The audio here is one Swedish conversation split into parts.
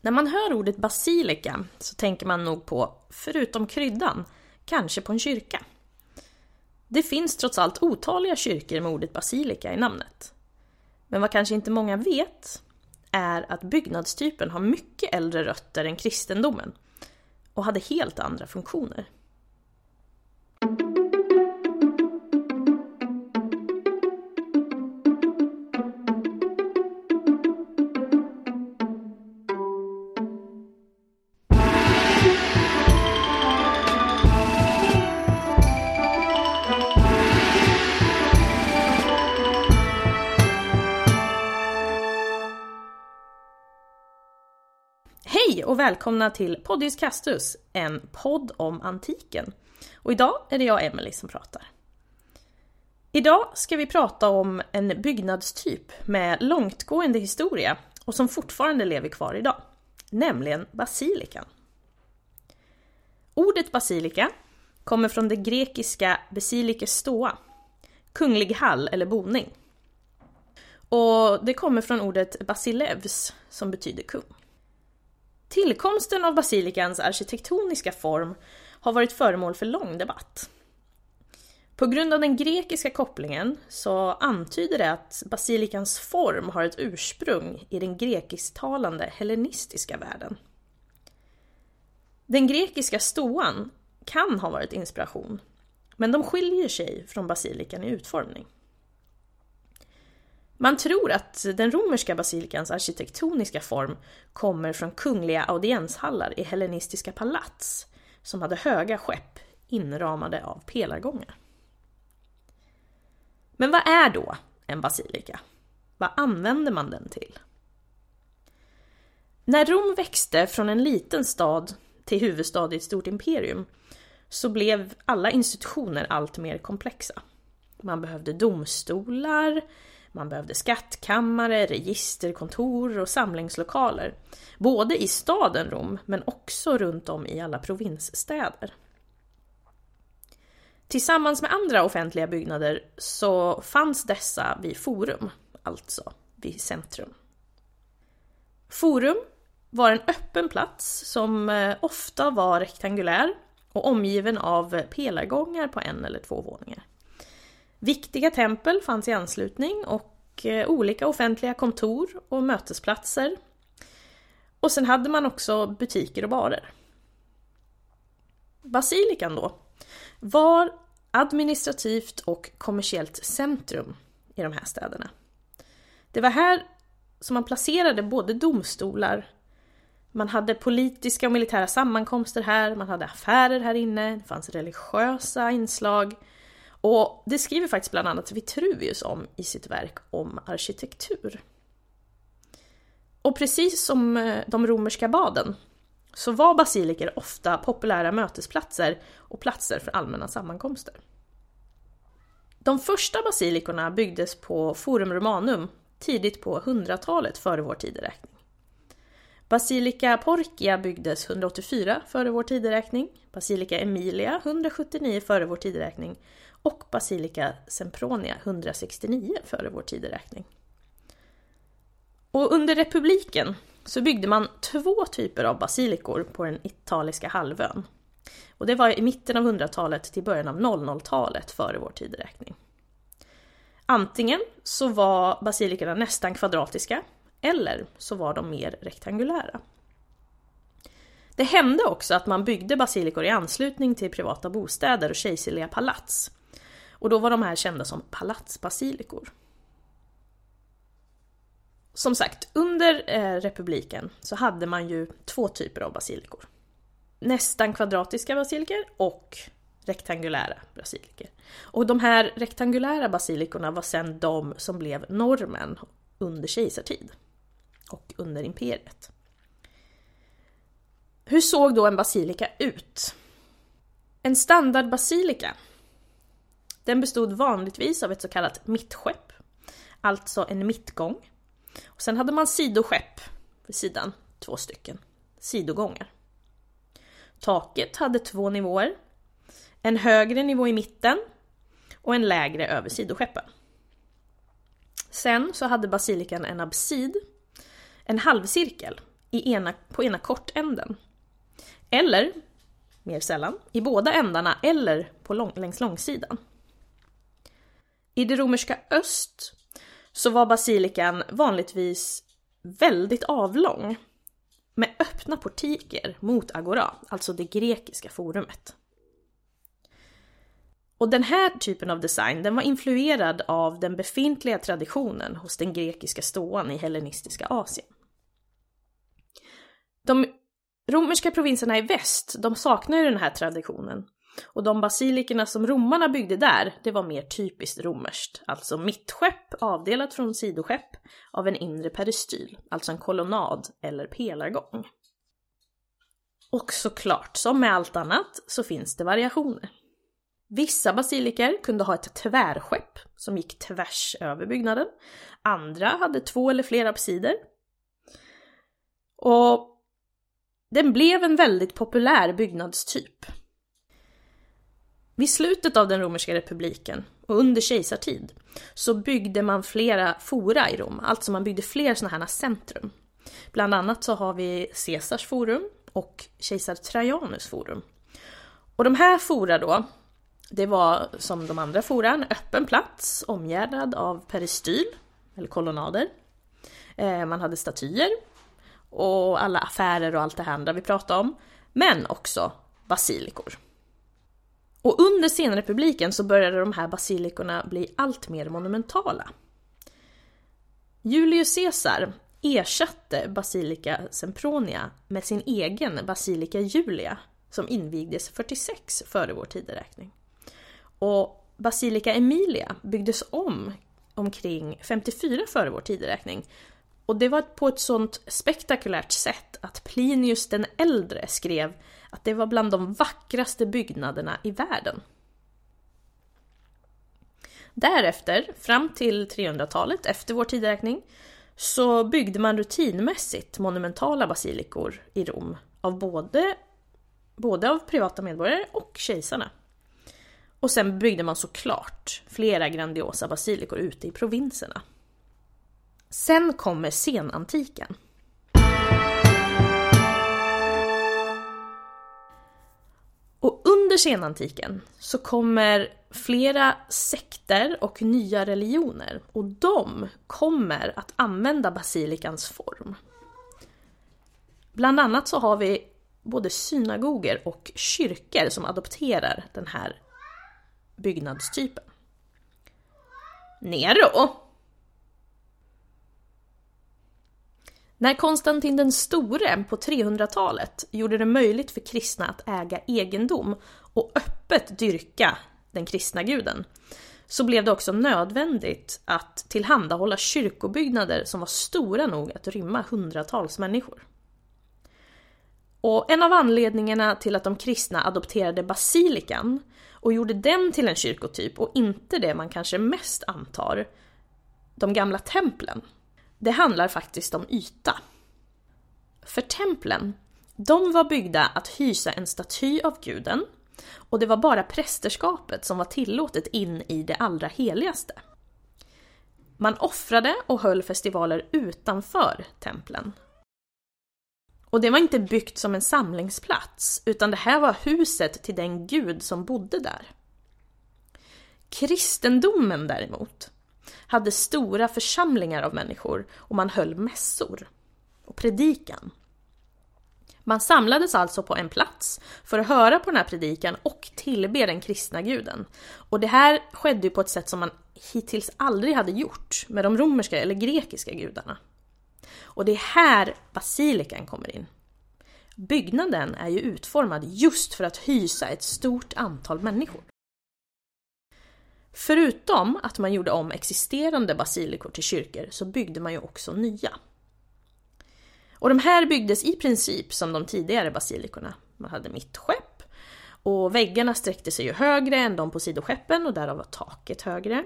När man hör ordet basilika så tänker man nog på, förutom kryddan, kanske på en kyrka. Det finns trots allt otaliga kyrkor med ordet basilika i namnet. Men vad kanske inte många vet är att byggnadstypen har mycket äldre rötter än kristendomen och hade helt andra funktioner. Och välkomna till Podius Castus, en podd om antiken. Och idag är det jag, Emelie, som pratar. Idag ska vi prata om en byggnadstyp med långtgående historia och som fortfarande lever kvar idag, nämligen basilikan. Ordet basilika kommer från det grekiska basilike stoa, kunglig hall eller boning. Och det kommer från ordet basilevs som betyder kung. Tillkomsten av basilikans arkitektoniska form har varit föremål för lång debatt. På grund av den grekiska kopplingen så antyder det att basilikans form har ett ursprung i den grekisktalande hellenistiska världen. Den grekiska stoan kan ha varit inspiration, men de skiljer sig från basilikan i utformning. Man tror att den romerska basilikans arkitektoniska form kommer från kungliga audienshallar i hellenistiska palats som hade höga skepp inramade av pelargångar. Men vad är då en basilika? Vad använder man den till? När Rom växte från en liten stad till huvudstad i ett stort imperium så blev alla institutioner allt mer komplexa. Man behövde domstolar, man behövde skattkammare, registerkontor och samlingslokaler. Både i staden Rom, men också runt om i alla provinsstäder. Tillsammans med andra offentliga byggnader så fanns dessa vid forum, alltså vid centrum. Forum var en öppen plats som eh, ofta var rektangulär och omgiven av pelargångar på en eller två våningar. Viktiga tempel fanns i anslutning och eh, olika offentliga kontor och mötesplatser. Och sen hade man också butiker och barer. Basilikan då var administrativt och kommersiellt centrum i de här städerna. Det var här som man placerade både domstolar, man hade politiska och militära sammankomster här, man hade affärer här inne, det fanns religiösa inslag och det skriver faktiskt bland annat Vitruvius om i sitt verk om arkitektur. Och precis som eh, de romerska baden så var basiliker ofta populära mötesplatser och platser för allmänna sammankomster. De första basilikorna byggdes på Forum Romanum tidigt på 100-talet före vår tideräkning. Basilika Porcia byggdes 184 före vår tideräkning, Basilika Emilia 179 före vår tideräkning och Basilika Sempronia 169 före vår tideräkning. Och under republiken så byggde man två typer av basilikor på den italiska halvön. Och det var i mitten av 100-talet till början av 00-talet före vår tideräkning. Antingen så var basilikorna nästan kvadratiska eller så var de mer rektangulära. Det hände också att man byggde basilikor i anslutning till privata bostäder och kejserliga palats. Och då var de här kända som palatsbasilikor. Som sagt, under eh, republiken så hade man ju två typer av basilikor. Nästan kvadratiska basiliker och rektangulära basiliker. Och de här rektangulära basilikorna var sen de som blev normen under kejsartid och under imperiet. Hur såg då en basilika ut? En standardbasilika den bestod vanligtvis av ett så kallat mittskepp, alltså en mittgång. Och sen hade man sidoskepp vid sidan, två stycken, sidogångar. Taket hade två nivåer, en högre nivå i mitten och en lägre över sidoskeppen. Sen så hade basilikan en absid, en halvcirkel i ena, på ena kortänden. Eller, mer sällan, i båda ändarna eller på lång, längs långsidan. I det romerska öst så var basilikan vanligtvis väldigt avlång med öppna portiker mot agora, alltså det grekiska forumet. Och den här typen av design den var influerad av den befintliga traditionen hos den grekiska ståan i hellenistiska Asien. De romerska provinserna i väst, de saknar ju den här traditionen. Och de basilikerna som romarna byggde där, det var mer typiskt romerskt. Alltså mittskepp avdelat från sidoskepp av en inre peristyl, alltså en kolonnad eller pelargång. Och såklart, som med allt annat, så finns det variationer. Vissa basiliker kunde ha ett tvärskepp som gick tvärs över byggnaden. Andra hade två eller fler absider. Och den blev en väldigt populär byggnadstyp. Vid slutet av den romerska republiken och under kejsartid så byggde man flera fora i Rom, alltså man byggde fler sådana här centrum. Bland annat så har vi Caesars forum och kejsar Trajanus forum. Och de här fora då, det var som de andra fora en öppen plats omgärdad av peristyl, eller kolonnader. Eh, man hade statyer och alla affärer och allt det här andra vi pratade om. Men också basilikor. Och under senrepubliken så började de här basilikorna bli allt mer monumentala. Julius Caesar ersatte Basilika Sempronia med sin egen Basilika Julia som invigdes 46 före vår tideräkning. Och Basilika Emilia byggdes om omkring 54 före vår tideräkning. Och det var på ett sånt spektakulärt sätt att Plinius den äldre skrev att det var bland de vackraste byggnaderna i världen. Därefter, fram till 300-talet, efter vår tideräkning, så byggde man rutinmässigt monumentala basilikor i Rom av både, både av privata medborgare och kejsarna. Och sen byggde man såklart flera grandiosa basilikor ute i provinserna. Sen kommer senantiken. Under senantiken så kommer flera sekter och nya religioner och de kommer att använda basilikans form. Bland annat så har vi både synagoger och kyrkor som adopterar den här byggnadstypen. Nero! När Konstantin den store på 300-talet gjorde det möjligt för kristna att äga egendom och öppet dyrka den kristna guden, så blev det också nödvändigt att tillhandahålla kyrkobyggnader som var stora nog att rymma hundratals människor. Och en av anledningarna till att de kristna adopterade basilikan och gjorde den till en kyrkotyp och inte det man kanske mest antar, de gamla templen, det handlar faktiskt om yta. För templen, de var byggda att hysa en staty av guden och det var bara prästerskapet som var tillåtet in i det allra heligaste. Man offrade och höll festivaler utanför templen. Och det var inte byggt som en samlingsplats, utan det här var huset till den gud som bodde där. Kristendomen däremot hade stora församlingar av människor och man höll mässor och predikan. Man samlades alltså på en plats för att höra på den här predikan och tillbe den kristna guden. Och det här skedde ju på ett sätt som man hittills aldrig hade gjort med de romerska eller grekiska gudarna. Och det är här basilikan kommer in. Byggnaden är ju utformad just för att hysa ett stort antal människor. Förutom att man gjorde om existerande basilikor till kyrkor så byggde man ju också nya. Och de här byggdes i princip som de tidigare basilikorna. Man hade mittskepp och väggarna sträckte sig ju högre än de på sidoskeppen och därav var taket högre.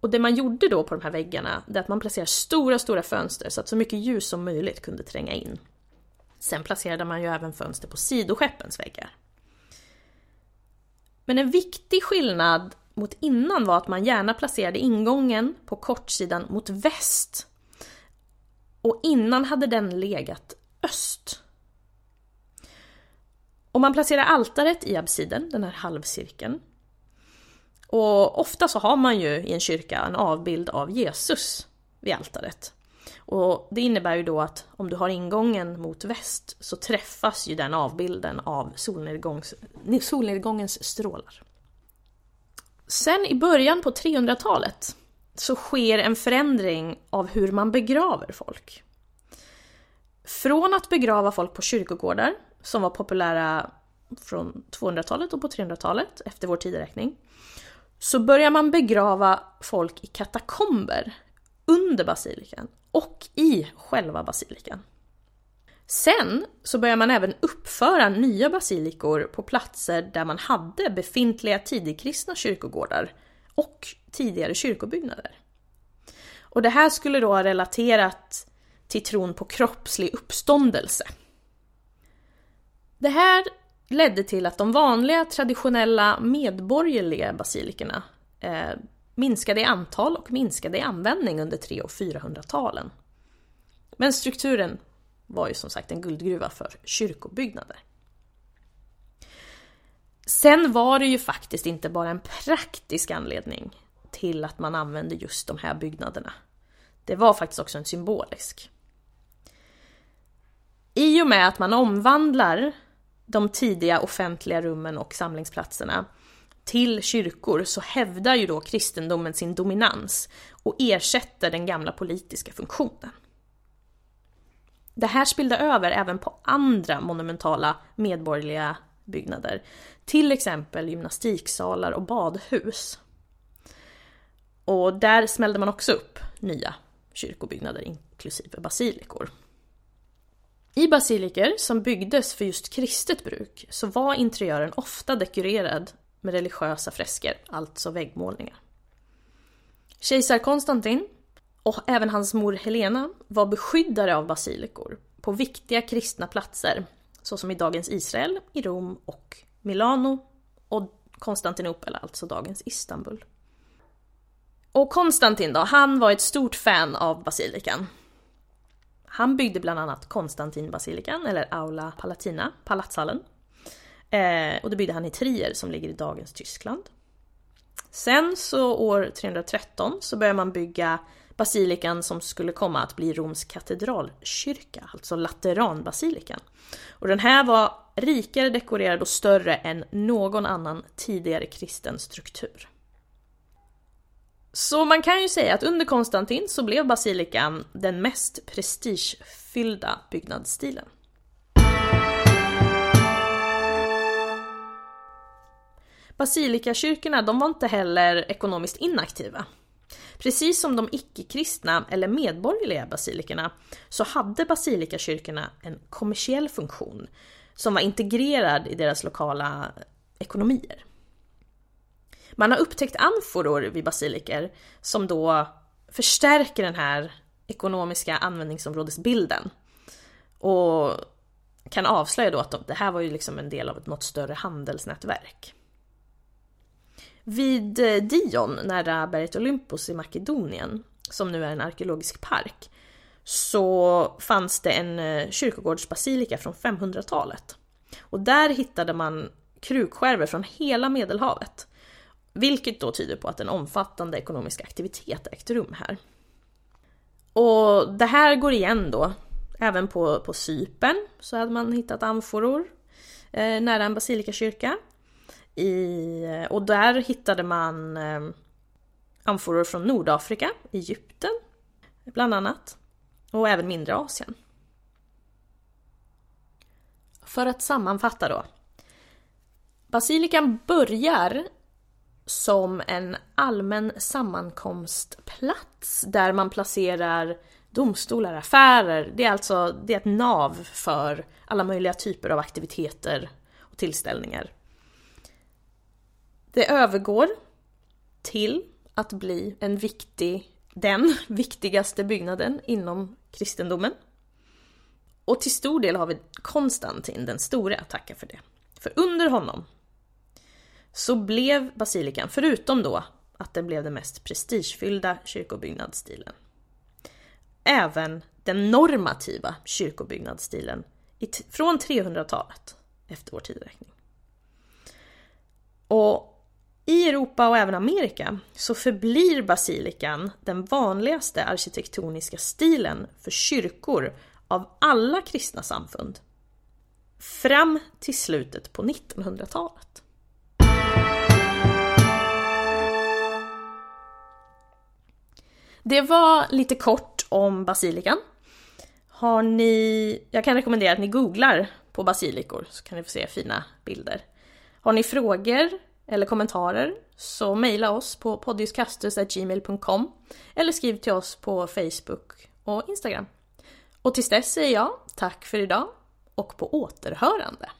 Och det man gjorde då på de här väggarna, det är att man placerade stora, stora fönster så att så mycket ljus som möjligt kunde tränga in. Sen placerade man ju även fönster på sidoskeppens väggar. Men en viktig skillnad mot innan var att man gärna placerade ingången på kortsidan mot väst. Och innan hade den legat öst. Och man placerar altaret i absiden, den här halvcirkeln. Och ofta så har man ju i en kyrka en avbild av Jesus vid altaret. Och det innebär ju då att om du har ingången mot väst så träffas ju den avbilden av solnedgångens strålar. Sen i början på 300-talet så sker en förändring av hur man begraver folk. Från att begrava folk på kyrkogårdar, som var populära från 200-talet och på 300-talet efter vår tideräkning, så börjar man begrava folk i katakomber under basilikan och i själva basilikan. Sen så börjar man även uppföra nya basilikor på platser där man hade befintliga tidigkristna kyrkogårdar och tidigare kyrkobyggnader. Och det här skulle då ha relaterat till tron på kroppslig uppståndelse. Det här ledde till att de vanliga traditionella medborgerliga basilikerna eh, minskade i antal och minskade i användning under 300 och 400-talen. Men strukturen var ju som sagt en guldgruva för kyrkobyggnader. Sen var det ju faktiskt inte bara en praktisk anledning till att man använde just de här byggnaderna. Det var faktiskt också en symbolisk. I och med att man omvandlar de tidiga offentliga rummen och samlingsplatserna till kyrkor så hävdar ju då kristendomen sin dominans och ersätter den gamla politiska funktionen. Det här spillde över även på andra monumentala medborgerliga byggnader, till exempel gymnastiksalar och badhus. Och där smällde man också upp nya kyrkobyggnader inklusive basilikor. I basiliker som byggdes för just kristet bruk så var interiören ofta dekorerad med religiösa fresker, alltså väggmålningar. Kejsar Konstantin och även hans mor Helena var beskyddare av basilikor på viktiga kristna platser såsom i dagens Israel, i Rom och Milano och Konstantinopel, alltså dagens Istanbul. Och Konstantin då, han var ett stort fan av basilikan. Han byggde bland annat Konstantinbasilikan, eller Aula Palatina, palatshallen. Eh, och det byggde han i Trier som ligger i dagens Tyskland. Sen så år 313 så började man bygga basilikan som skulle komma att bli Roms katedralkyrka, alltså Lateranbasilikan. Och den här var rikare dekorerad och större än någon annan tidigare kristen struktur. Så man kan ju säga att under Konstantin så blev basilikan den mest prestigefyllda byggnadsstilen. Basilikakyrkorna de var inte heller ekonomiskt inaktiva. Precis som de icke-kristna eller medborgerliga basilikerna så hade basilikakyrkorna en kommersiell funktion som var integrerad i deras lokala ekonomier. Man har upptäckt amforor vid basiliker som då förstärker den här ekonomiska användningsområdesbilden. Och kan avslöja då att det här var ju liksom en del av något större handelsnätverk. Vid eh, Dion, nära berget Olympos i Makedonien, som nu är en arkeologisk park, så fanns det en eh, kyrkogårdsbasilika från 500-talet. Och där hittade man krukskärvor från hela Medelhavet. Vilket då tyder på att en omfattande ekonomisk aktivitet ägt rum här. Och det här går igen då. Även på, på Sypen så hade man hittat amforor eh, nära en basilikakyrka. I, och där hittade man eh, amforor från Nordafrika, Egypten bland annat. Och även mindre Asien. För att sammanfatta då. Basilikan börjar som en allmän sammankomstplats där man placerar domstolar, affärer. Det är alltså det är ett nav för alla möjliga typer av aktiviteter och tillställningar. Det övergår till att bli en viktig, den viktigaste byggnaden inom kristendomen. Och till stor del har vi Konstantin den store att tacka för det. För under honom så blev basilikan, förutom då att den blev den mest prestigefyllda kyrkobyggnadsstilen, även den normativa kyrkobyggnadsstilen från 300-talet efter vår tideräkning. Och i Europa och även Amerika så förblir basilikan den vanligaste arkitektoniska stilen för kyrkor av alla kristna samfund. Fram till slutet på 1900-talet. Det var lite kort om basilikan. Har ni... Jag kan rekommendera att ni googlar på basilikor så kan ni få se fina bilder. Har ni frågor eller kommentarer så mejla oss på poddiskastusgmail.com eller skriv till oss på Facebook och Instagram. Och tills dess säger jag tack för idag och på återhörande.